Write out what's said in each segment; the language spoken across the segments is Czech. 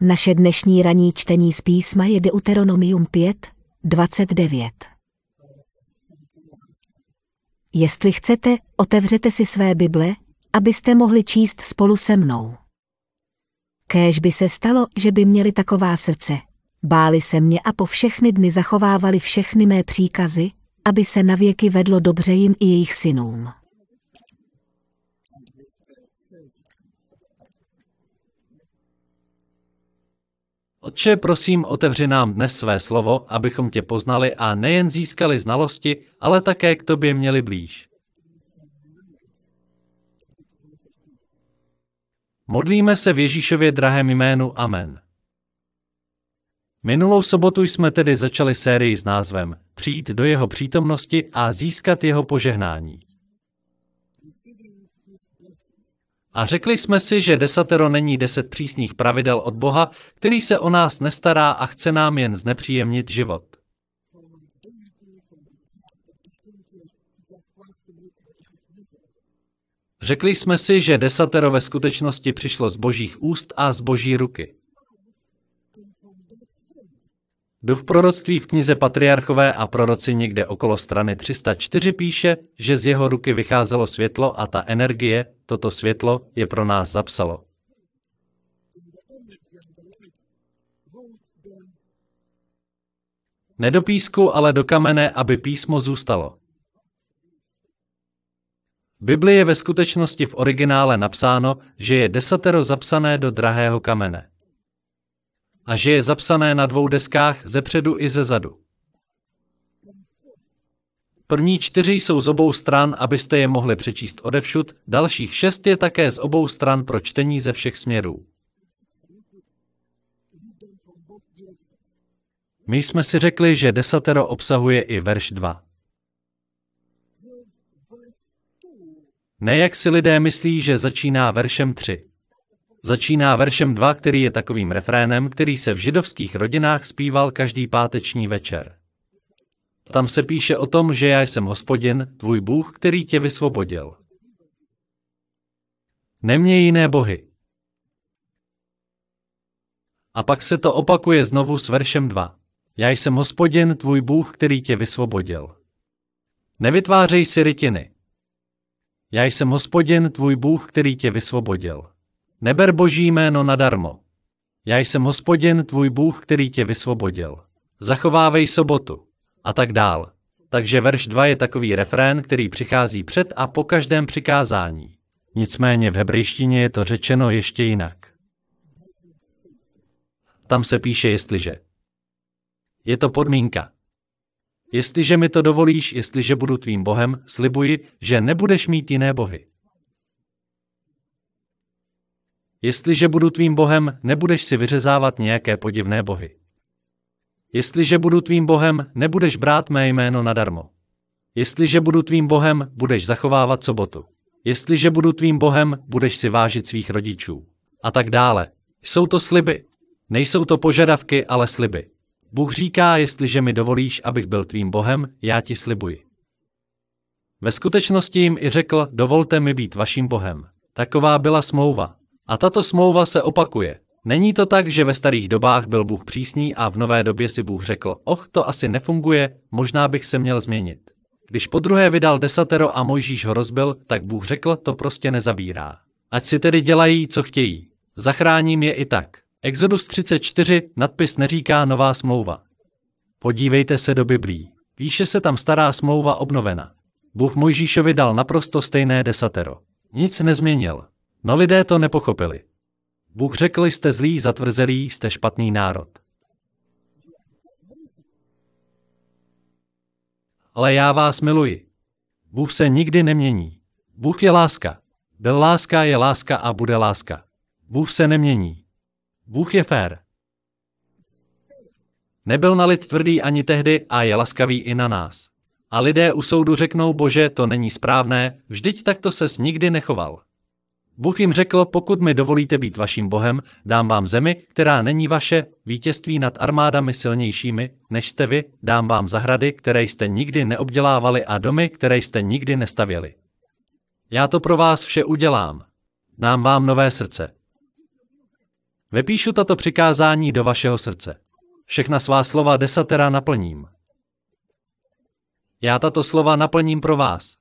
Naše dnešní ranní čtení z písma je Deuteronomium 5, 29. Jestli chcete, otevřete si své Bible, abyste mohli číst spolu se mnou. Kéž by se stalo, že by měli taková srdce. Báli se mě a po všechny dny zachovávali všechny mé příkazy, aby se navěky vedlo dobře jim i jejich synům. Otče, prosím, otevři nám dnes své slovo, abychom tě poznali a nejen získali znalosti, ale také k tobě měli blíž. Modlíme se v Ježíšově drahém jménu Amen. Minulou sobotu jsme tedy začali sérii s názvem Přijít do jeho přítomnosti a získat jeho požehnání. A řekli jsme si, že desatero není deset přísných pravidel od Boha, který se o nás nestará a chce nám jen znepříjemnit život. Řekli jsme si, že desatero ve skutečnosti přišlo z božích úst a z boží ruky. Duch proroctví v knize Patriarchové a proroci někde okolo strany 304 píše, že z jeho ruky vycházelo světlo a ta energie, toto světlo, je pro nás zapsalo. Ne do písku, ale do kamene, aby písmo zůstalo. V Bibli je ve skutečnosti v originále napsáno, že je desatero zapsané do drahého kamene a že je zapsané na dvou deskách ze předu i ze zadu. První čtyři jsou z obou stran, abyste je mohli přečíst odevšud, dalších šest je také z obou stran pro čtení ze všech směrů. My jsme si řekli, že desatero obsahuje i verš 2. Ne jak si lidé myslí, že začíná veršem 3. Začíná veršem 2, který je takovým refrénem, který se v židovských rodinách zpíval každý páteční večer. Tam se píše o tom, že já jsem hospodin, tvůj Bůh, který tě vysvobodil. Neměj jiné bohy. A pak se to opakuje znovu s veršem 2. Já jsem hospodin, tvůj Bůh, který tě vysvobodil. Nevytvářej si rytiny. Já jsem hospodin, tvůj Bůh, který tě vysvobodil. Neber boží jméno nadarmo. Já jsem hospodin, tvůj Bůh, který tě vysvobodil. Zachovávej sobotu. A tak dál. Takže verš 2 je takový refrén, který přichází před a po každém přikázání. Nicméně v hebrejštině je to řečeno ještě jinak. Tam se píše jestliže. Je to podmínka. Jestliže mi to dovolíš, jestliže budu tvým bohem, slibuji, že nebudeš mít jiné bohy. Jestliže budu tvým bohem, nebudeš si vyřezávat nějaké podivné bohy. Jestliže budu tvým bohem, nebudeš brát mé jméno nadarmo. Jestliže budu tvým bohem, budeš zachovávat sobotu. Jestliže budu tvým bohem, budeš si vážit svých rodičů. A tak dále. Jsou to sliby. Nejsou to požadavky, ale sliby. Bůh říká, jestliže mi dovolíš, abych byl tvým bohem, já ti slibuji. Ve skutečnosti jim i řekl, dovolte mi být vaším bohem. Taková byla smlouva. A tato smlouva se opakuje. Není to tak, že ve starých dobách byl Bůh přísný a v nové době si Bůh řekl, och, to asi nefunguje, možná bych se měl změnit. Když po druhé vydal desatero a Mojžíš ho rozbil, tak Bůh řekl, to prostě nezabírá. Ať si tedy dělají, co chtějí. Zachráním je i tak. Exodus 34, nadpis neříká nová smlouva. Podívejte se do Biblí. Píše se tam stará smlouva obnovena. Bůh Mojžíšovi dal naprosto stejné desatero. Nic nezměnil. No lidé to nepochopili. Bůh řekl, jste zlý, zatvrzelý, jste špatný národ. Ale já vás miluji. Bůh se nikdy nemění. Bůh je láska. Byl láska, je láska a bude láska. Bůh se nemění. Bůh je fér. Nebyl na lid tvrdý ani tehdy a je laskavý i na nás. A lidé u soudu řeknou, bože, to není správné, vždyť takto ses nikdy nechoval. Bůh jim řekl, pokud mi dovolíte být vaším bohem, dám vám zemi, která není vaše, vítězství nad armádami silnějšími, než jste vy, dám vám zahrady, které jste nikdy neobdělávali a domy, které jste nikdy nestavěli. Já to pro vás vše udělám. Dám vám nové srdce. Vypíšu tato přikázání do vašeho srdce. Všechna svá slova desatera naplním. Já tato slova naplním pro vás.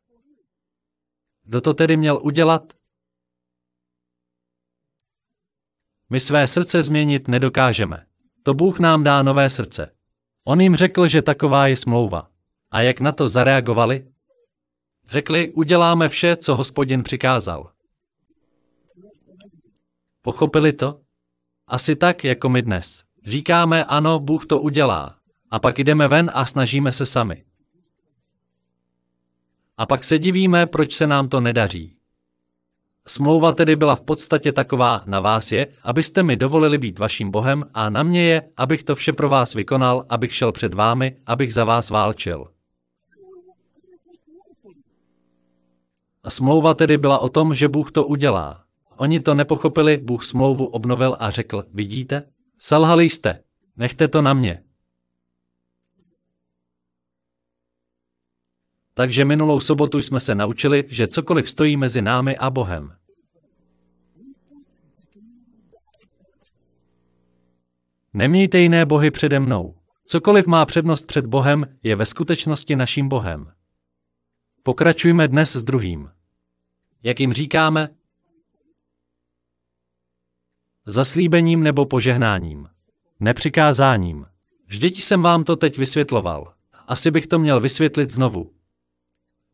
Kdo to tedy měl udělat? My své srdce změnit nedokážeme. To Bůh nám dá nové srdce. On jim řekl, že taková je smlouva. A jak na to zareagovali? Řekli, uděláme vše, co hospodin přikázal. Pochopili to? Asi tak, jako my dnes. Říkáme, ano, Bůh to udělá. A pak jdeme ven a snažíme se sami. A pak se divíme, proč se nám to nedaří. Smlouva tedy byla v podstatě taková, na vás je, abyste mi dovolili být vaším Bohem a na mě je, abych to vše pro vás vykonal, abych šel před vámi, abych za vás válčil. A smlouva tedy byla o tom, že Bůh to udělá. Oni to nepochopili, Bůh smlouvu obnovil a řekl, vidíte, selhali jste, nechte to na mě. Takže minulou sobotu jsme se naučili, že cokoliv stojí mezi námi a Bohem. Nemějte jiné bohy přede mnou. Cokoliv má přednost před Bohem, je ve skutečnosti naším Bohem. Pokračujme dnes s druhým. Jak jim říkáme? Zaslíbením nebo požehnáním. Nepřikázáním. Vždyť jsem vám to teď vysvětloval. Asi bych to měl vysvětlit znovu.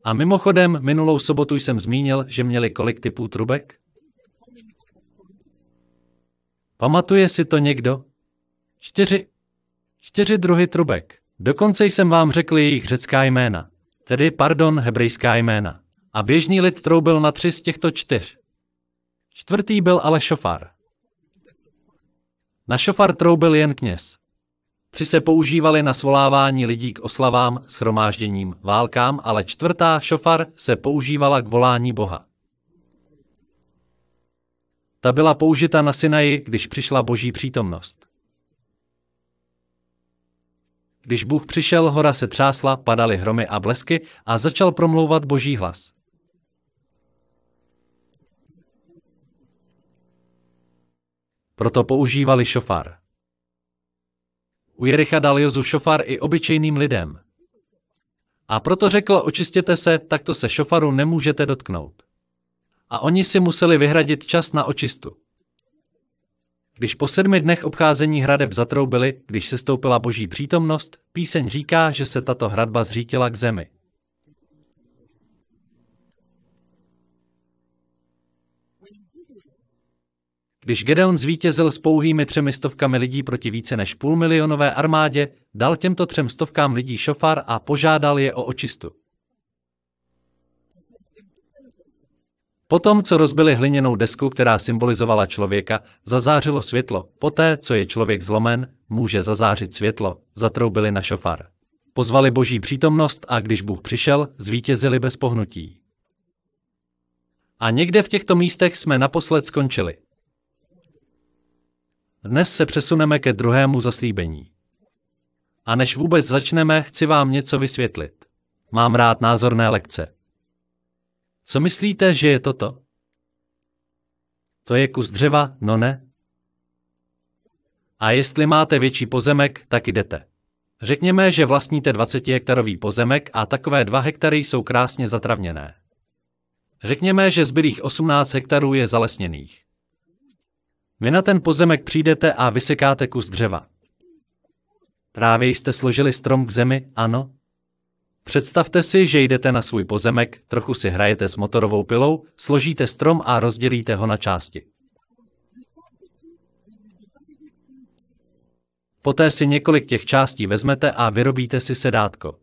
A mimochodem, minulou sobotu jsem zmínil, že měli kolik typů trubek? Pamatuje si to někdo? Čtyři. Čtyři druhy trubek. Dokonce jsem vám řekl jejich řecká jména. Tedy, pardon, hebrejská jména. A běžný lid troubil na tři z těchto čtyř. Čtvrtý byl ale šofar. Na šofar troubil jen kněz. Tři se používaly na svolávání lidí k oslavám, schromážděním, válkám, ale čtvrtá, šofar, se používala k volání Boha. Ta byla použita na Sinaji, když přišla boží přítomnost. Když Bůh přišel, hora se třásla, padaly hromy a blesky a začal promlouvat boží hlas. Proto používali šofar. U Jericha dal Jozu šofar i obyčejným lidem. A proto řekl, očistěte se, takto se šofaru nemůžete dotknout. A oni si museli vyhradit čas na očistu. Když po sedmi dnech obcházení hradeb zatroubili, když se stoupila boží přítomnost, píseň říká, že se tato hradba zřítila k zemi. Když Gedeon zvítězil s pouhými třemi stovkami lidí proti více než půlmilionové armádě, dal těmto třem stovkám lidí šofar a požádal je o očistu. Potom, co rozbili hliněnou desku, která symbolizovala člověka, zazářilo světlo. Poté, co je člověk zlomen, může zazářit světlo. Zatroubili na šofar. Pozvali boží přítomnost a když Bůh přišel, zvítězili bez pohnutí. A někde v těchto místech jsme naposled skončili. Dnes se přesuneme ke druhému zaslíbení. A než vůbec začneme, chci vám něco vysvětlit. Mám rád názorné lekce. Co myslíte, že je toto? To je kus dřeva, no ne? A jestli máte větší pozemek, tak jdete. Řekněme, že vlastníte 20 hektarový pozemek a takové 2 hektary jsou krásně zatravněné. Řekněme, že zbylých 18 hektarů je zalesněných. Vy na ten pozemek přijdete a vysekáte kus dřeva. Právě jste složili strom k zemi, ano? Představte si, že jdete na svůj pozemek, trochu si hrajete s motorovou pilou, složíte strom a rozdělíte ho na části. Poté si několik těch částí vezmete a vyrobíte si sedátko.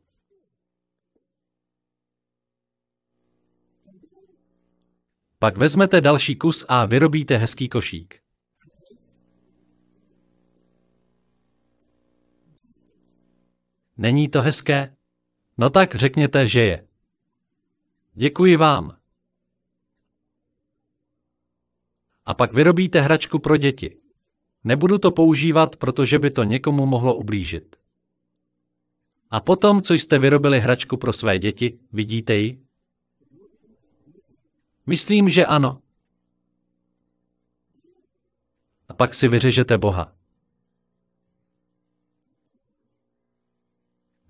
Pak vezmete další kus a vyrobíte hezký košík. Není to hezké? No tak řekněte, že je. Děkuji vám. A pak vyrobíte hračku pro děti. Nebudu to používat, protože by to někomu mohlo ublížit. A potom, co jste vyrobili hračku pro své děti, vidíte ji? Myslím, že ano. pak si vyřežete Boha.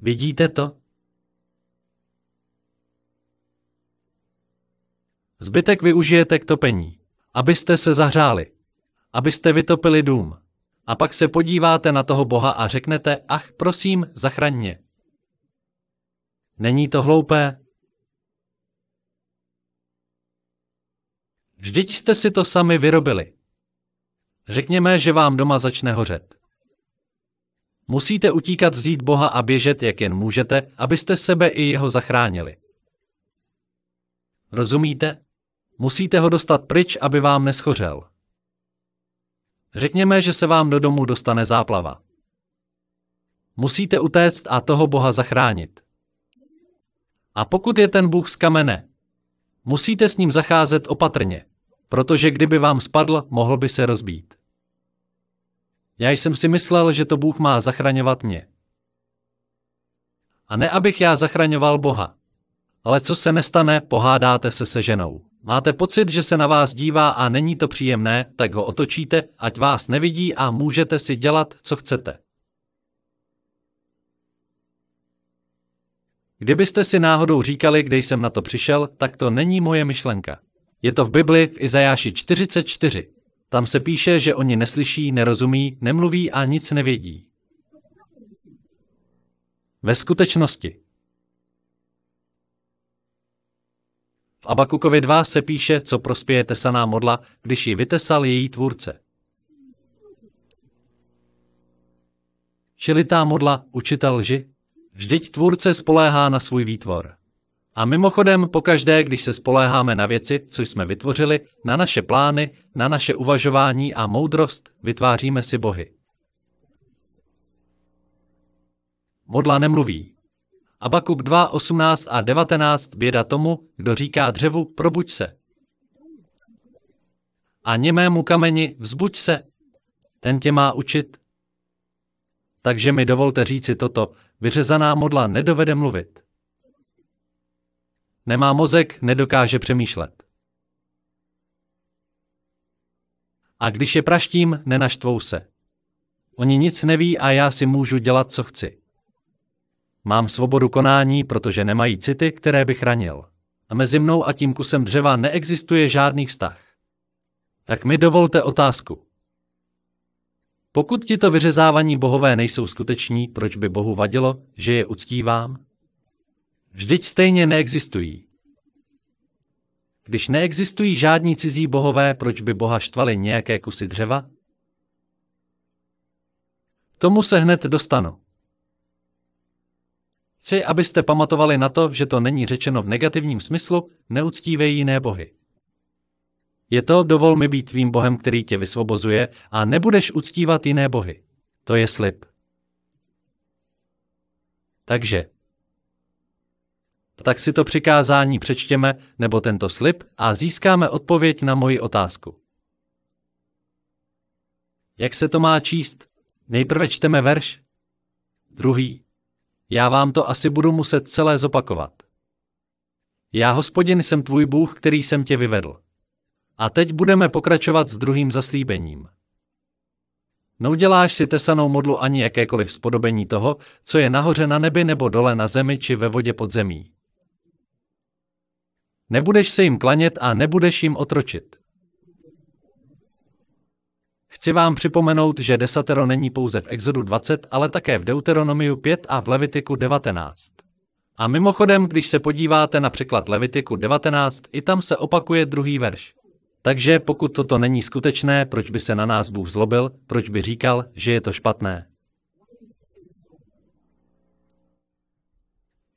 Vidíte to? Zbytek využijete k topení, abyste se zahřáli, abyste vytopili dům. A pak se podíváte na toho Boha a řeknete, ach, prosím, zachraň mě. Není to hloupé? Vždyť jste si to sami vyrobili. Řekněme, že vám doma začne hořet. Musíte utíkat vzít Boha a běžet, jak jen můžete, abyste sebe i jeho zachránili. Rozumíte? Musíte ho dostat pryč, aby vám neschořel. Řekněme, že se vám do domu dostane záplava. Musíte utéct a toho Boha zachránit. A pokud je ten Bůh z kamene, musíte s ním zacházet opatrně, protože kdyby vám spadl, mohl by se rozbít. Já jsem si myslel, že to Bůh má zachraňovat mě. A ne abych já zachraňoval Boha. Ale co se nestane, pohádáte se se ženou. Máte pocit, že se na vás dívá a není to příjemné, tak ho otočíte, ať vás nevidí a můžete si dělat, co chcete. Kdybyste si náhodou říkali, kde jsem na to přišel, tak to není moje myšlenka. Je to v Bibli v Izajáši 44. Tam se píše, že oni neslyší, nerozumí, nemluví a nic nevědí. Ve skutečnosti. V Abakukovi 2 se píše, co prospěje tesaná modla, když ji vytesal její tvůrce. Čili modla, učitel lži, vždyť tvůrce spoléhá na svůj výtvor. A mimochodem, pokaždé, když se spoléháme na věci, co jsme vytvořili, na naše plány, na naše uvažování a moudrost, vytváříme si bohy. Modla nemluví. Abakub 2, 18 a 19 běda tomu, kdo říká dřevu, probuď se. A němému kameni, vzbuď se. Ten tě má učit. Takže mi dovolte říci toto, vyřezaná modla nedovede mluvit. Nemá mozek, nedokáže přemýšlet. A když je praštím, nenaštvou se. Oni nic neví a já si můžu dělat, co chci. Mám svobodu konání, protože nemají city, které bych ranil. A mezi mnou a tím kusem dřeva neexistuje žádný vztah. Tak mi dovolte otázku. Pokud ti to vyřezávaní bohové nejsou skuteční, proč by Bohu vadilo, že je uctívám? Vždyť stejně neexistují. Když neexistují žádní cizí bohové, proč by Boha štvali nějaké kusy dřeva? Tomu se hned dostanu. Chci, abyste pamatovali na to, že to není řečeno v negativním smyslu, neuctívej jiné bohy. Je to, dovol mi být tvým bohem, který tě vysvobozuje a nebudeš uctívat jiné bohy. To je slib. Takže, tak si to přikázání přečtěme, nebo tento slib, a získáme odpověď na moji otázku. Jak se to má číst? Nejprve čteme verš. Druhý. Já vám to asi budu muset celé zopakovat. Já, hospodin, jsem tvůj Bůh, který jsem tě vyvedl. A teď budeme pokračovat s druhým zaslíbením. Neuděláš si tesanou modlu ani jakékoliv spodobení toho, co je nahoře na nebi nebo dole na zemi či ve vodě pod zemí. Nebudeš se jim klanět a nebudeš jim otročit. Chci vám připomenout, že desatero není pouze v Exodu 20, ale také v Deuteronomiu 5 a v Levitiku 19. A mimochodem, když se podíváte na překlad Levitiku 19, i tam se opakuje druhý verš. Takže pokud toto není skutečné, proč by se na nás Bůh zlobil, proč by říkal, že je to špatné?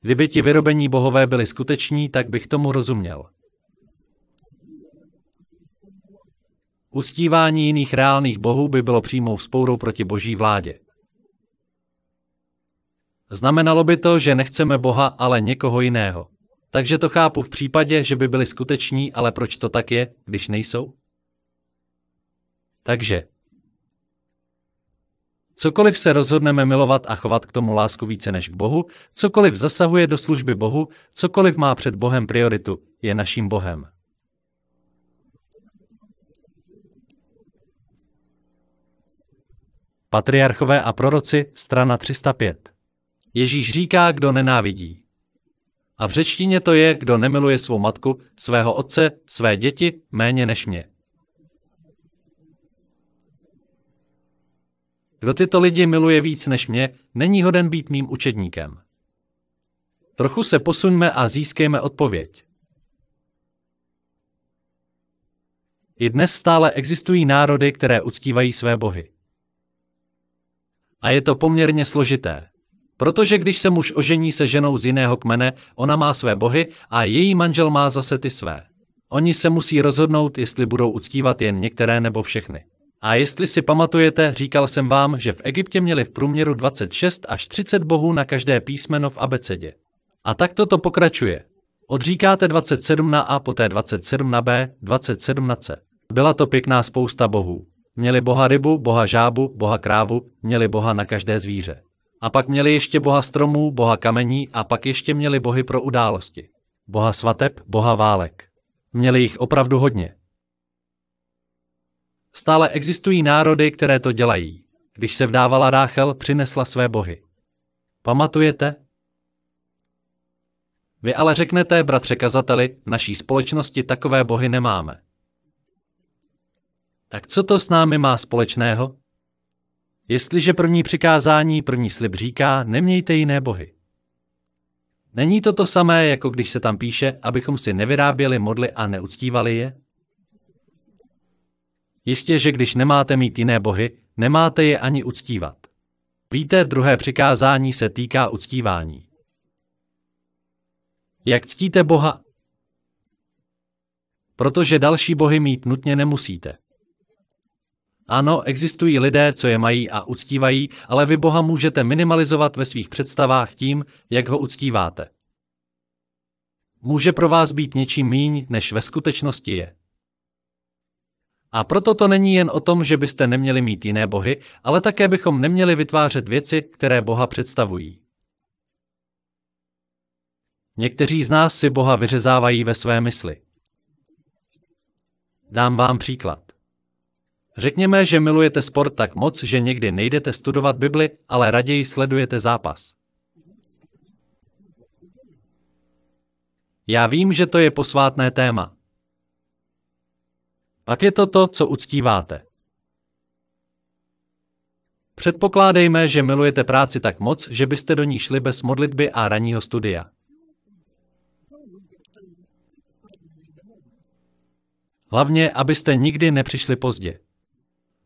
Kdyby ti vyrobení bohové byli skuteční, tak bych tomu rozuměl. Uctívání jiných reálných bohů by bylo přímou vzpourou proti boží vládě. Znamenalo by to, že nechceme Boha, ale někoho jiného. Takže to chápu v případě, že by byli skuteční, ale proč to tak je, když nejsou? Takže Cokoliv se rozhodneme milovat a chovat k tomu lásku více než k Bohu, cokoliv zasahuje do služby Bohu, cokoliv má před Bohem prioritu, je naším Bohem. Patriarchové a proroci, strana 305. Ježíš říká, kdo nenávidí. A v řečtině to je, kdo nemiluje svou matku, svého otce, své děti, méně než mě. Kdo tyto lidi miluje víc než mě, není hoden být mým učedníkem. Trochu se posuňme a získejme odpověď. I dnes stále existují národy, které uctívají své bohy. A je to poměrně složité. Protože když se muž ožení se ženou z jiného kmene, ona má své bohy a její manžel má zase ty své. Oni se musí rozhodnout, jestli budou uctívat jen některé nebo všechny. A jestli si pamatujete, říkal jsem vám, že v Egyptě měli v průměru 26 až 30 bohů na každé písmeno v abecedě. A tak to pokračuje. Odříkáte 27 na A, poté 27 na B, 27 na C. Byla to pěkná spousta bohů. Měli boha rybu, boha žábu, boha krávu, měli boha na každé zvíře. A pak měli ještě boha stromů, boha kamení a pak ještě měli bohy pro události. Boha svateb, boha válek. Měli jich opravdu hodně. Stále existují národy, které to dělají. Když se vdávala Ráchel, přinesla své bohy. Pamatujete? Vy ale řeknete, bratře kazateli, v naší společnosti takové bohy nemáme. Tak co to s námi má společného? Jestliže první přikázání, první slib říká, nemějte jiné bohy. Není to to samé, jako když se tam píše, abychom si nevyráběli modly a neuctívali je? Jistě, že když nemáte mít jiné bohy, nemáte je ani uctívat. Víte, druhé přikázání se týká uctívání. Jak ctíte Boha? Protože další bohy mít nutně nemusíte. Ano, existují lidé, co je mají a uctívají, ale vy Boha můžete minimalizovat ve svých představách tím, jak ho uctíváte. Může pro vás být něčím míň, než ve skutečnosti je. A proto to není jen o tom, že byste neměli mít jiné bohy, ale také bychom neměli vytvářet věci, které Boha představují. Někteří z nás si Boha vyřezávají ve své mysli. Dám vám příklad. Řekněme, že milujete sport tak moc, že někdy nejdete studovat Bibli, ale raději sledujete zápas. Já vím, že to je posvátné téma. Pak je to to, co uctíváte. Předpokládejme, že milujete práci tak moc, že byste do ní šli bez modlitby a ranního studia. Hlavně, abyste nikdy nepřišli pozdě.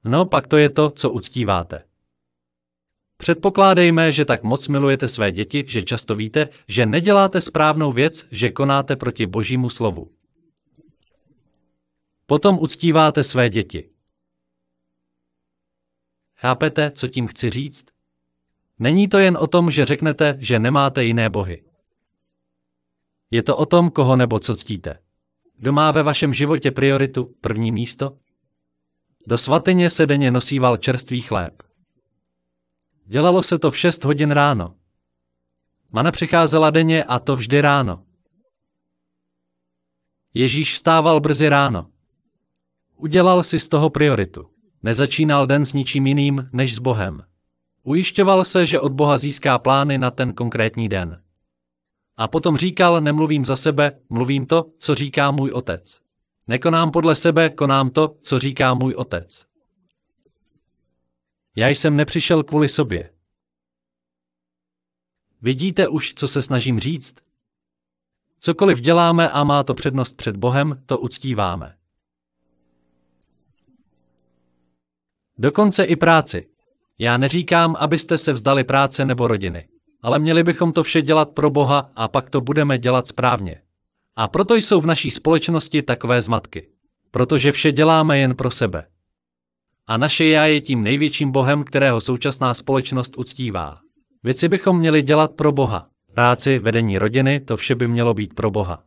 No, pak to je to, co uctíváte. Předpokládejme, že tak moc milujete své děti, že často víte, že neděláte správnou věc, že konáte proti božímu slovu. Potom uctíváte své děti. Chápete, co tím chci říct? Není to jen o tom, že řeknete, že nemáte jiné bohy. Je to o tom, koho nebo co ctíte. Kdo má ve vašem životě prioritu, první místo? Do svatyně se denně nosíval čerstvý chléb. Dělalo se to v 6 hodin ráno. Mana přicházela denně a to vždy ráno. Ježíš vstával brzy ráno. Udělal si z toho prioritu. Nezačínal den s ničím jiným než s Bohem. Ujišťoval se, že od Boha získá plány na ten konkrétní den. A potom říkal, nemluvím za sebe, mluvím to, co říká můj otec. Nekonám podle sebe, konám to, co říká můj otec. Já jsem nepřišel kvůli sobě. Vidíte už, co se snažím říct? Cokoliv děláme a má to přednost před Bohem, to uctíváme. Dokonce i práci. Já neříkám, abyste se vzdali práce nebo rodiny, ale měli bychom to vše dělat pro Boha a pak to budeme dělat správně. A proto jsou v naší společnosti takové zmatky. Protože vše děláme jen pro sebe. A naše já je tím největším bohem, kterého současná společnost uctívá. Věci bychom měli dělat pro Boha. Práci, vedení rodiny, to vše by mělo být pro Boha.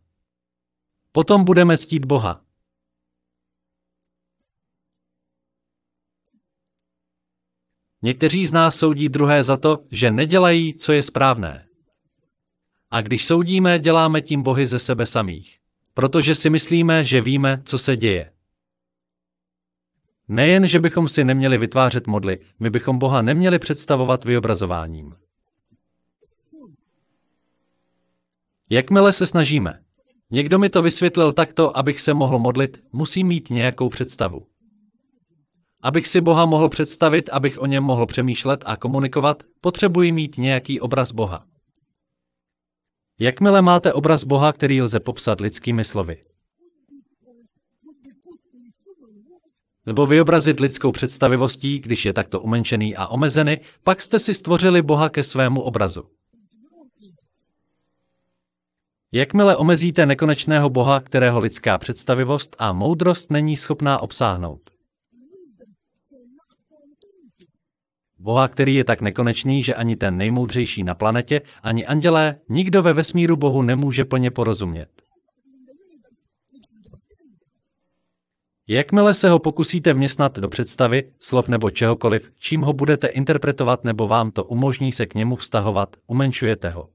Potom budeme ctít Boha. Někteří z nás soudí druhé za to, že nedělají, co je správné. A když soudíme, děláme tím bohy ze sebe samých. Protože si myslíme, že víme, co se děje. Nejen, že bychom si neměli vytvářet modly, my bychom Boha neměli představovat vyobrazováním. Jakmile se snažíme, někdo mi to vysvětlil takto, abych se mohl modlit, musím mít nějakou představu. Abych si Boha mohl představit, abych o něm mohl přemýšlet a komunikovat, potřebuji mít nějaký obraz Boha. Jakmile máte obraz Boha, který lze popsat lidskými slovy, nebo vyobrazit lidskou představivostí, když je takto umenšený a omezený, pak jste si stvořili Boha ke svému obrazu. Jakmile omezíte nekonečného Boha, kterého lidská představivost a moudrost není schopná obsáhnout. Boha, který je tak nekonečný, že ani ten nejmoudřejší na planetě, ani andělé, nikdo ve vesmíru Bohu nemůže plně porozumět. Jakmile se ho pokusíte vměstnat do představy, slov nebo čehokoliv, čím ho budete interpretovat nebo vám to umožní se k němu vztahovat, umenšujete ho.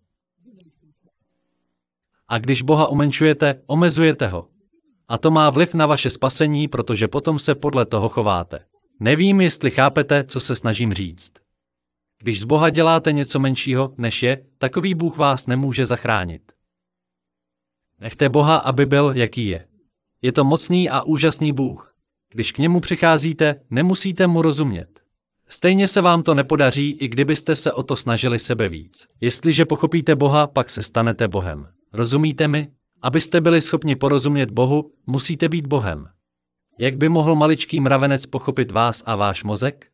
A když Boha umenšujete, omezujete ho. A to má vliv na vaše spasení, protože potom se podle toho chováte. Nevím, jestli chápete, co se snažím říct. Když z Boha děláte něco menšího, než je, takový Bůh vás nemůže zachránit. Nechte Boha, aby byl, jaký je. Je to mocný a úžasný Bůh. Když k němu přicházíte, nemusíte mu rozumět. Stejně se vám to nepodaří, i kdybyste se o to snažili sebe víc. Jestliže pochopíte Boha, pak se stanete Bohem. Rozumíte mi? Abyste byli schopni porozumět Bohu, musíte být Bohem. Jak by mohl maličký mravenec pochopit vás a váš mozek?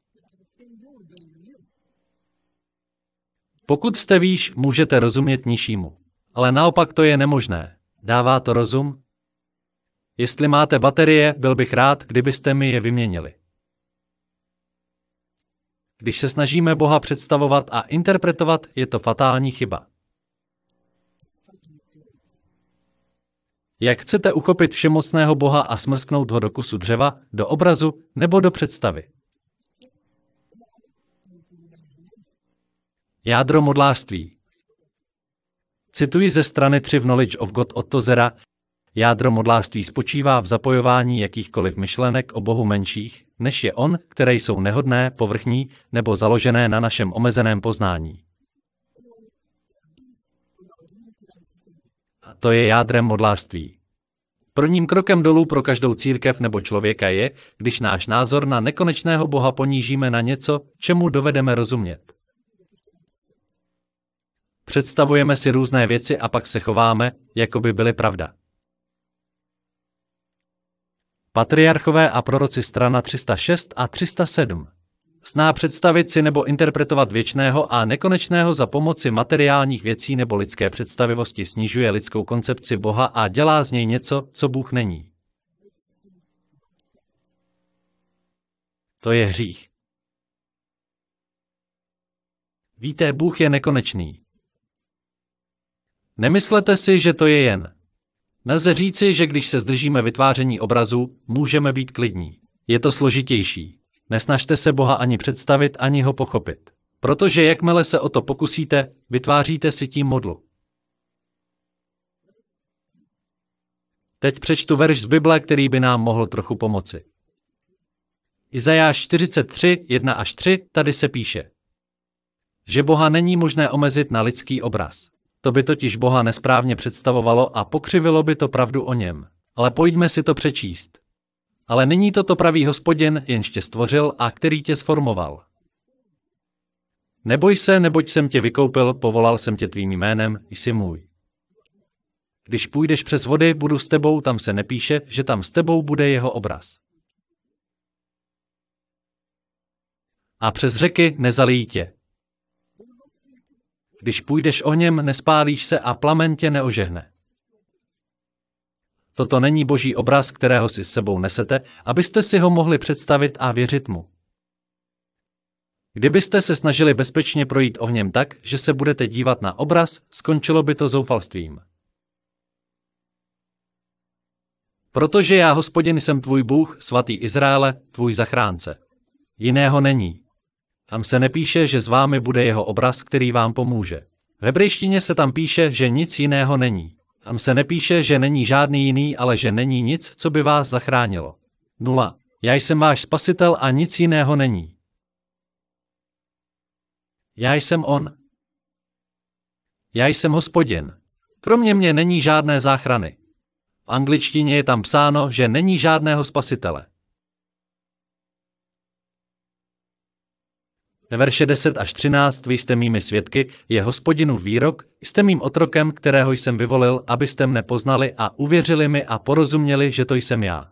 Pokud jste výš, můžete rozumět nižšímu. Ale naopak to je nemožné. Dává to rozum? Jestli máte baterie, byl bych rád, kdybyste mi je vyměnili. Když se snažíme Boha představovat a interpretovat, je to fatální chyba. Jak chcete uchopit všemocného Boha a smrsknout ho do kusu dřeva, do obrazu nebo do představy? Jádro modlářství Cituji ze strany 3 v Knowledge of God od Tozera, Jádro modlářství spočívá v zapojování jakýchkoliv myšlenek o Bohu menších, než je On, které jsou nehodné, povrchní nebo založené na našem omezeném poznání. To je jádrem modlářství. Prvním krokem dolů pro každou církev nebo člověka je, když náš názor na nekonečného Boha ponížíme na něco, čemu dovedeme rozumět. Představujeme si různé věci a pak se chováme, jako by byly pravda. Patriarchové a proroci strana 306 a 307. Sná představit si nebo interpretovat věčného a nekonečného za pomoci materiálních věcí nebo lidské představivosti snižuje lidskou koncepci Boha a dělá z něj něco, co Bůh není. To je hřích. Víte, Bůh je nekonečný. Nemyslete si, že to je jen Nelze říci, že když se zdržíme vytváření obrazu, můžeme být klidní. Je to složitější. Nesnažte se Boha ani představit, ani ho pochopit. Protože jakmile se o to pokusíte, vytváříte si tím modlu. Teď přečtu verš z Bible, který by nám mohl trochu pomoci. Izajáš 43, 1 až 3, tady se píše, že Boha není možné omezit na lidský obraz. To by totiž Boha nesprávně představovalo a pokřivilo by to pravdu o něm. Ale pojďme si to přečíst. Ale není to to pravý hospodin, jenž tě stvořil a který tě sformoval. Neboj se, neboť jsem tě vykoupil, povolal jsem tě tvým jménem, jsi můj. Když půjdeš přes vody, budu s tebou, tam se nepíše, že tam s tebou bude jeho obraz. A přes řeky nezalíjí tě. Když půjdeš o něm, nespálíš se a plamen tě neožehne. Toto není boží obraz, kterého si s sebou nesete, abyste si ho mohli představit a věřit mu. Kdybyste se snažili bezpečně projít ohněm tak, že se budete dívat na obraz, skončilo by to zoufalstvím. Protože já, hospodin, jsem tvůj Bůh, svatý Izraele, tvůj zachránce. Jiného není. Tam se nepíše, že s vámi bude jeho obraz, který vám pomůže. V hebrejštině se tam píše, že nic jiného není. Tam se nepíše, že není žádný jiný, ale že není nic, co by vás zachránilo. Nula. Já jsem váš spasitel a nic jiného není. Já jsem on. Já jsem hospodin. Kromě mě není žádné záchrany. V angličtině je tam psáno, že není žádného spasitele. Ve verše 10 až 13 vy jste mými svědky, je hospodinu výrok, jste mým otrokem, kterého jsem vyvolil, abyste mne poznali a uvěřili mi a porozuměli, že to jsem já.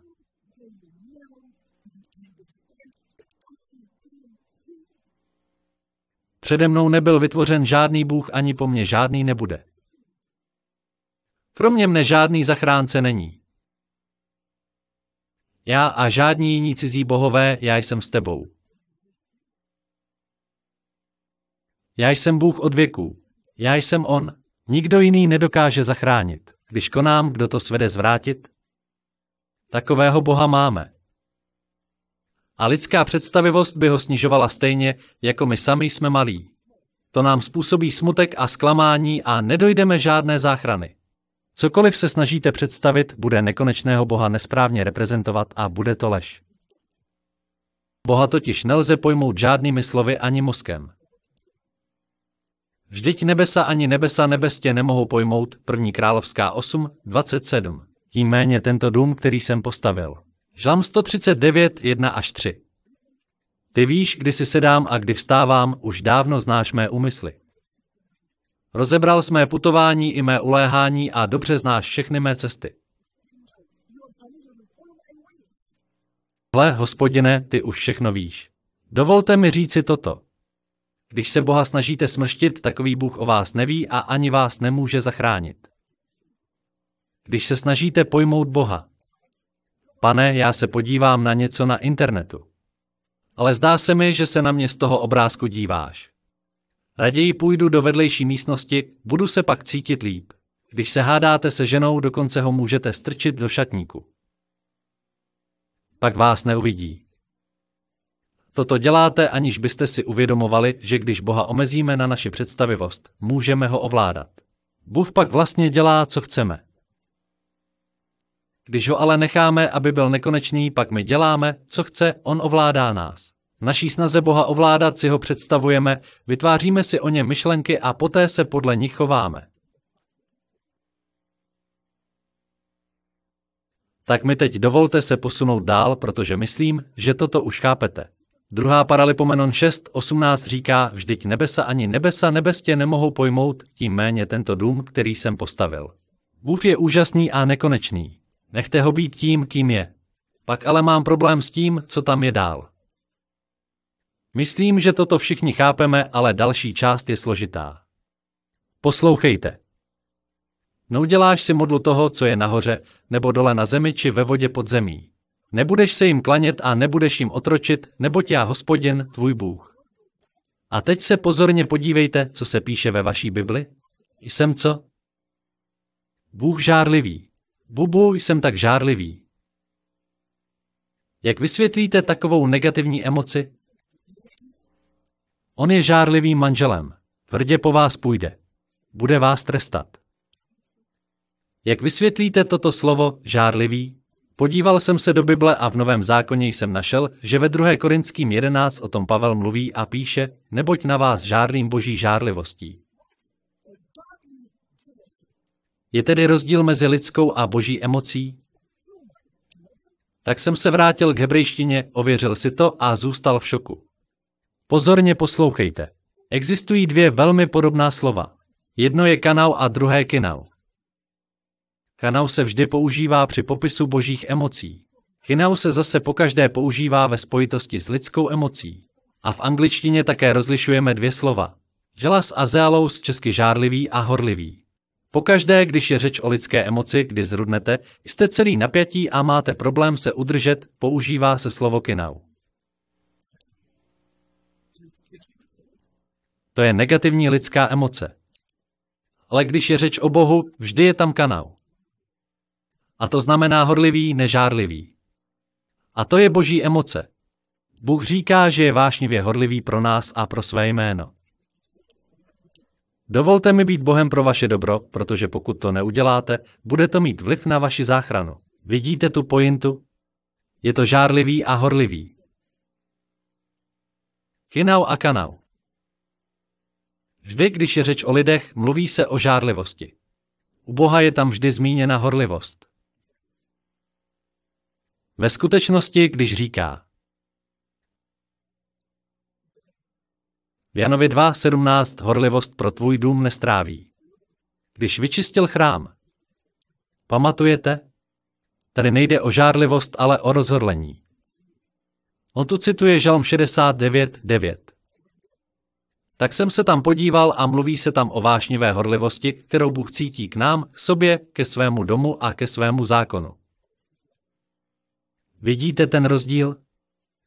Přede mnou nebyl vytvořen žádný Bůh, ani po mně žádný nebude. Kromě mne žádný zachránce není. Já a žádní jiní cizí bohové, já jsem s tebou. Já jsem Bůh od věků. Já jsem On. Nikdo jiný nedokáže zachránit. Když konám, kdo to svede zvrátit? Takového Boha máme. A lidská představivost by ho snižovala stejně, jako my sami jsme malí. To nám způsobí smutek a zklamání a nedojdeme žádné záchrany. Cokoliv se snažíte představit, bude nekonečného Boha nesprávně reprezentovat a bude to lež. Boha totiž nelze pojmout žádnými slovy ani mozkem. Vždyť nebesa ani nebesa nebestě nemohou pojmout, první královská 8, 27. Tím méně tento dům, který jsem postavil. Žalm 139, 1 až 3. Ty víš, kdy si sedám a kdy vstávám, už dávno znáš mé úmysly. Rozebral jsi mé putování i mé uléhání a dobře znáš všechny mé cesty. Hle, hospodine, ty už všechno víš. Dovolte mi říci toto. Když se Boha snažíte smrštit, takový Bůh o vás neví a ani vás nemůže zachránit. Když se snažíte pojmout Boha. Pane, já se podívám na něco na internetu. Ale zdá se mi, že se na mě z toho obrázku díváš. Raději půjdu do vedlejší místnosti, budu se pak cítit líp. Když se hádáte se ženou, dokonce ho můžete strčit do šatníku. Pak vás neuvidí. Toto děláte, aniž byste si uvědomovali, že když Boha omezíme na naši představivost, můžeme ho ovládat. Bůh pak vlastně dělá, co chceme. Když ho ale necháme, aby byl nekonečný, pak my děláme, co chce, on ovládá nás. Naší snaze Boha ovládat si ho představujeme, vytváříme si o ně myšlenky a poté se podle nich chováme. Tak mi teď dovolte se posunout dál, protože myslím, že toto už chápete. Druhá Paralipomenon 6.18 říká, vždyť nebesa ani nebesa nebestě nemohou pojmout, tím méně tento dům, který jsem postavil. Bůh je úžasný a nekonečný. Nechte ho být tím, kým je. Pak ale mám problém s tím, co tam je dál. Myslím, že toto všichni chápeme, ale další část je složitá. Poslouchejte. Neuděláš si modlu toho, co je nahoře, nebo dole na zemi či ve vodě pod zemí. Nebudeš se jim klanět a nebudeš jim otročit, neboť já hospodin, tvůj Bůh. A teď se pozorně podívejte, co se píše ve vaší Bibli. Jsem co? Bůh žárlivý. Bubu, jsem tak žárlivý. Jak vysvětlíte takovou negativní emoci? On je žárlivým manželem. Tvrdě po vás půjde. Bude vás trestat. Jak vysvětlíte toto slovo žárlivý? Podíval jsem se do Bible a v Novém zákoně jsem našel, že ve 2. Korinským 11 o tom Pavel mluví a píše, neboť na vás žárlím boží žárlivostí. Je tedy rozdíl mezi lidskou a boží emocí? Tak jsem se vrátil k hebrejštině, ověřil si to a zůstal v šoku. Pozorně poslouchejte. Existují dvě velmi podobná slova. Jedno je kanau a druhé kinau. Kanau se vždy používá při popisu božích emocí. Kinau se zase pokaždé používá ve spojitosti s lidskou emocí. A v angličtině také rozlišujeme dvě slova. Želas a zealous česky žárlivý a horlivý. Pokaždé, když je řeč o lidské emoci, kdy zrudnete, jste celý napjatí a máte problém se udržet, používá se slovo kinau. To je negativní lidská emoce. Ale když je řeč o Bohu, vždy je tam kanau. A to znamená horlivý, nežárlivý. A to je boží emoce. Bůh říká, že je vášnivě horlivý pro nás a pro své jméno. Dovolte mi být Bohem pro vaše dobro, protože pokud to neuděláte, bude to mít vliv na vaši záchranu. Vidíte tu pointu? Je to žárlivý a horlivý. Kinau a kanau. Vždy, když je řeč o lidech, mluví se o žárlivosti. U Boha je tam vždy zmíněna horlivost. Ve skutečnosti, když říká v Janovi 2.17 horlivost pro tvůj dům nestráví. Když vyčistil chrám. Pamatujete? Tady nejde o žárlivost, ale o rozhodlení. On tu cituje Žalm 69.9. Tak jsem se tam podíval a mluví se tam o vášnivé horlivosti, kterou Bůh cítí k nám, k sobě, ke svému domu a ke svému zákonu. Vidíte ten rozdíl?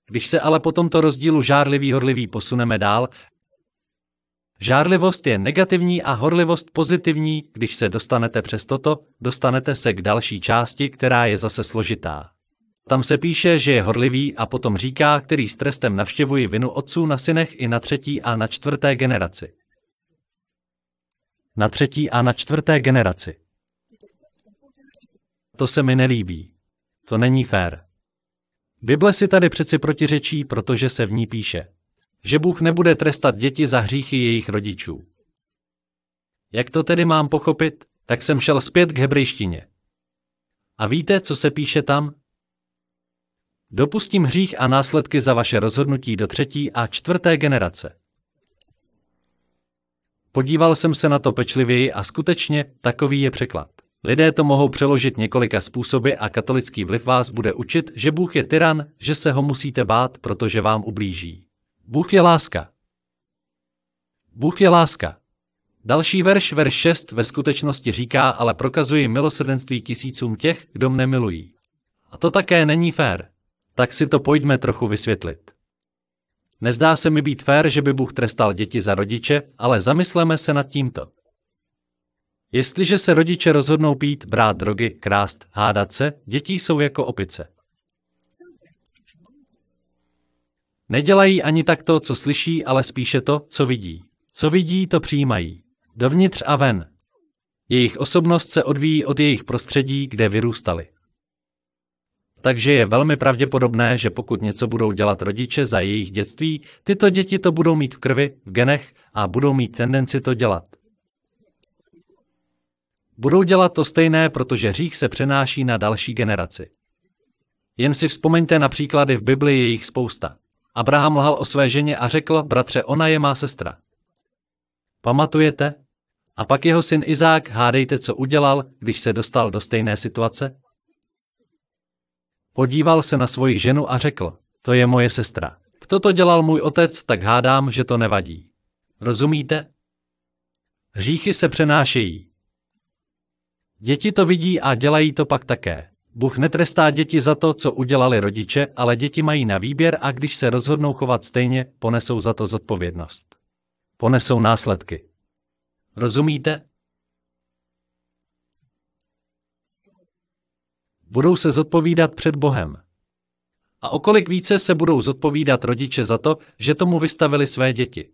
Když se ale po tomto rozdílu žárlivý horlivý posuneme dál, žárlivost je negativní a horlivost pozitivní, když se dostanete přes toto, dostanete se k další části, která je zase složitá. Tam se píše, že je horlivý a potom říká, který s trestem navštěvují vinu otců na synech i na třetí a na čtvrté generaci. Na třetí a na čtvrté generaci. To se mi nelíbí. To není fér. Bible si tady přeci protiřečí, protože se v ní píše, že Bůh nebude trestat děti za hříchy jejich rodičů. Jak to tedy mám pochopit, tak jsem šel zpět k hebrejštině. A víte, co se píše tam? Dopustím hřích a následky za vaše rozhodnutí do třetí a čtvrté generace. Podíval jsem se na to pečlivěji a skutečně takový je překlad. Lidé to mohou přeložit několika způsoby a katolický vliv vás bude učit, že Bůh je tyran, že se ho musíte bát, protože vám ublíží. Bůh je láska. Bůh je láska. Další verš, verš 6, ve skutečnosti říká, ale prokazuji milosrdenství tisícům těch, kdo mne milují. A to také není fér. Tak si to pojďme trochu vysvětlit. Nezdá se mi být fér, že by Bůh trestal děti za rodiče, ale zamysleme se nad tímto. Jestliže se rodiče rozhodnou pít, brát drogy, krást, hádat se, děti jsou jako opice. Nedělají ani tak to, co slyší, ale spíše to, co vidí. Co vidí, to přijímají. Dovnitř a ven. Jejich osobnost se odvíjí od jejich prostředí, kde vyrůstali. Takže je velmi pravděpodobné, že pokud něco budou dělat rodiče za jejich dětství, tyto děti to budou mít v krvi, v genech a budou mít tendenci to dělat. Budou dělat to stejné, protože hřích se přenáší na další generaci. Jen si vzpomeňte na příklady v Bibli, je jich spousta. Abraham lhal o své ženě a řekl, bratře, ona je má sestra. Pamatujete? A pak jeho syn Izák, hádejte, co udělal, když se dostal do stejné situace? Podíval se na svoji ženu a řekl, to je moje sestra. Kdo to dělal můj otec, tak hádám, že to nevadí. Rozumíte? Hříchy se přenášejí. Děti to vidí a dělají to pak také. Bůh netrestá děti za to, co udělali rodiče, ale děti mají na výběr a když se rozhodnou chovat stejně, ponesou za to zodpovědnost. Ponesou následky. Rozumíte? budou se zodpovídat před Bohem. A okolik více se budou zodpovídat rodiče za to, že tomu vystavili své děti.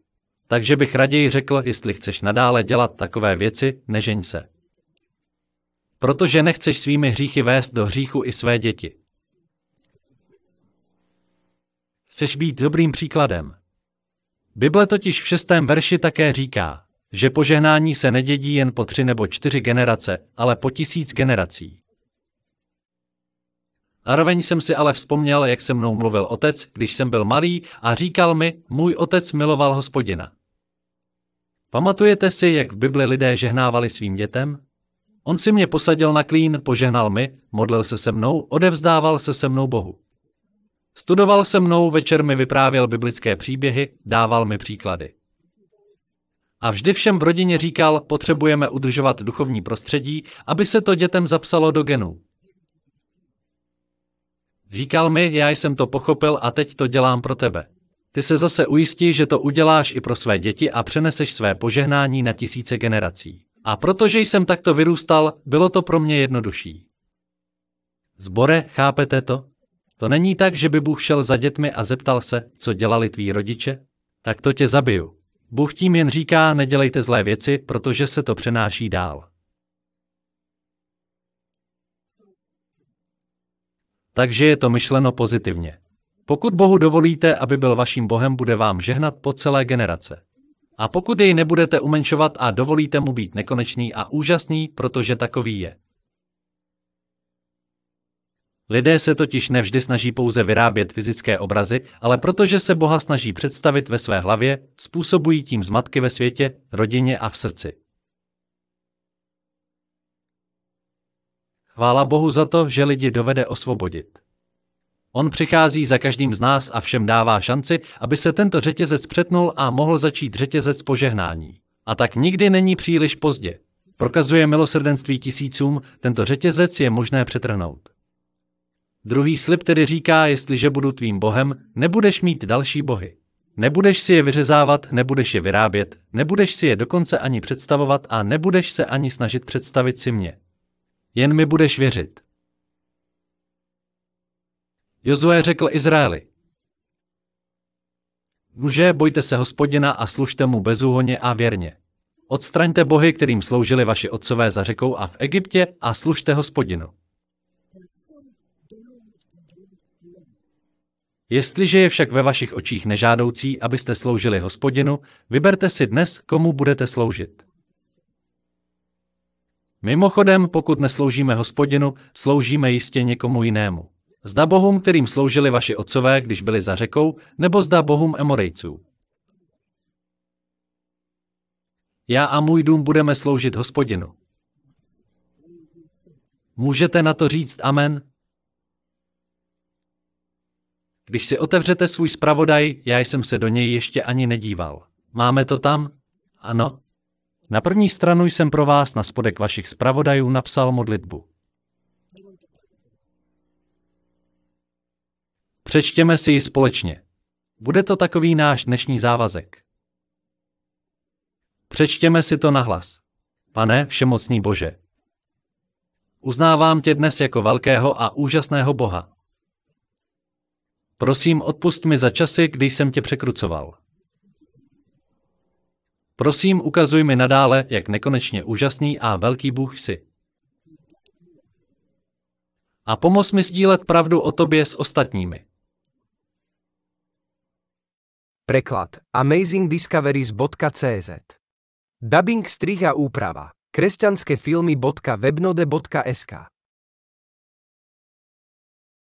Takže bych raději řekl, jestli chceš nadále dělat takové věci, nežeň se. Protože nechceš svými hříchy vést do hříchu i své děti. Chceš být dobrým příkladem. Bible totiž v šestém verši také říká, že požehnání se nedědí jen po tři nebo čtyři generace, ale po tisíc generací. Zároveň jsem si ale vzpomněl, jak se mnou mluvil otec, když jsem byl malý a říkal mi, můj otec miloval hospodina. Pamatujete si, jak v Bibli lidé žehnávali svým dětem? On si mě posadil na klín, požehnal mi, modlil se se mnou, odevzdával se se mnou Bohu. Studoval se mnou, večer mi vyprávěl biblické příběhy, dával mi příklady. A vždy všem v rodině říkal, potřebujeme udržovat duchovní prostředí, aby se to dětem zapsalo do genů. Říkal mi, já jsem to pochopil a teď to dělám pro tebe. Ty se zase ujistí, že to uděláš i pro své děti a přeneseš své požehnání na tisíce generací. A protože jsem takto vyrůstal, bylo to pro mě jednodušší. Zbore, chápete to? To není tak, že by Bůh šel za dětmi a zeptal se, co dělali tví rodiče? Tak to tě zabiju. Bůh tím jen říká, nedělejte zlé věci, protože se to přenáší dál. Takže je to myšleno pozitivně. Pokud Bohu dovolíte, aby byl vaším Bohem, bude vám žehnat po celé generace. A pokud jej nebudete umenšovat a dovolíte mu být nekonečný a úžasný, protože takový je. Lidé se totiž nevždy snaží pouze vyrábět fyzické obrazy, ale protože se Boha snaží představit ve své hlavě, způsobují tím zmatky ve světě, rodině a v srdci. Chvála Bohu za to, že lidi dovede osvobodit. On přichází za každým z nás a všem dává šanci, aby se tento řetězec přetnul a mohl začít řetězec požehnání. A tak nikdy není příliš pozdě. Prokazuje milosrdenství tisícům, tento řetězec je možné přetrhnout. Druhý slib tedy říká, jestliže budu tvým bohem, nebudeš mít další bohy. Nebudeš si je vyřezávat, nebudeš je vyrábět, nebudeš si je dokonce ani představovat a nebudeš se ani snažit představit si mě. Jen mi budeš věřit. Jozue řekl Izraeli. Muže, bojte se hospodina a služte mu bezúhoně a věrně. Odstraňte bohy, kterým sloužili vaši otcové za řekou a v Egyptě a služte hospodinu. Jestliže je však ve vašich očích nežádoucí, abyste sloužili hospodinu, vyberte si dnes, komu budete sloužit. Mimochodem, pokud nesloužíme hospodinu, sloužíme jistě někomu jinému. Zda bohům, kterým sloužili vaši otcové, když byli za řekou, nebo zda bohům Emorejců. Já a můj dům budeme sloužit hospodinu. Můžete na to říct amen? Když si otevřete svůj zpravodaj, já jsem se do něj ještě ani nedíval. Máme to tam? Ano. Na první stranu jsem pro vás na spodek vašich zpravodajů napsal modlitbu. Přečtěme si ji společně. Bude to takový náš dnešní závazek. Přečtěme si to nahlas. Pane, všemocný Bože. Uznávám tě dnes jako velkého a úžasného Boha. Prosím, odpust mi za časy, kdy jsem tě překrucoval. Prosím, ukazuj mi nadále, jak nekonečně úžasný a velký Bůh jsi. A pomoz mi sdílet pravdu o tobě s ostatními. Preklad amazingdiscoveries.cz Dubbing strih a úprava kresťanské filmy.webnode.sk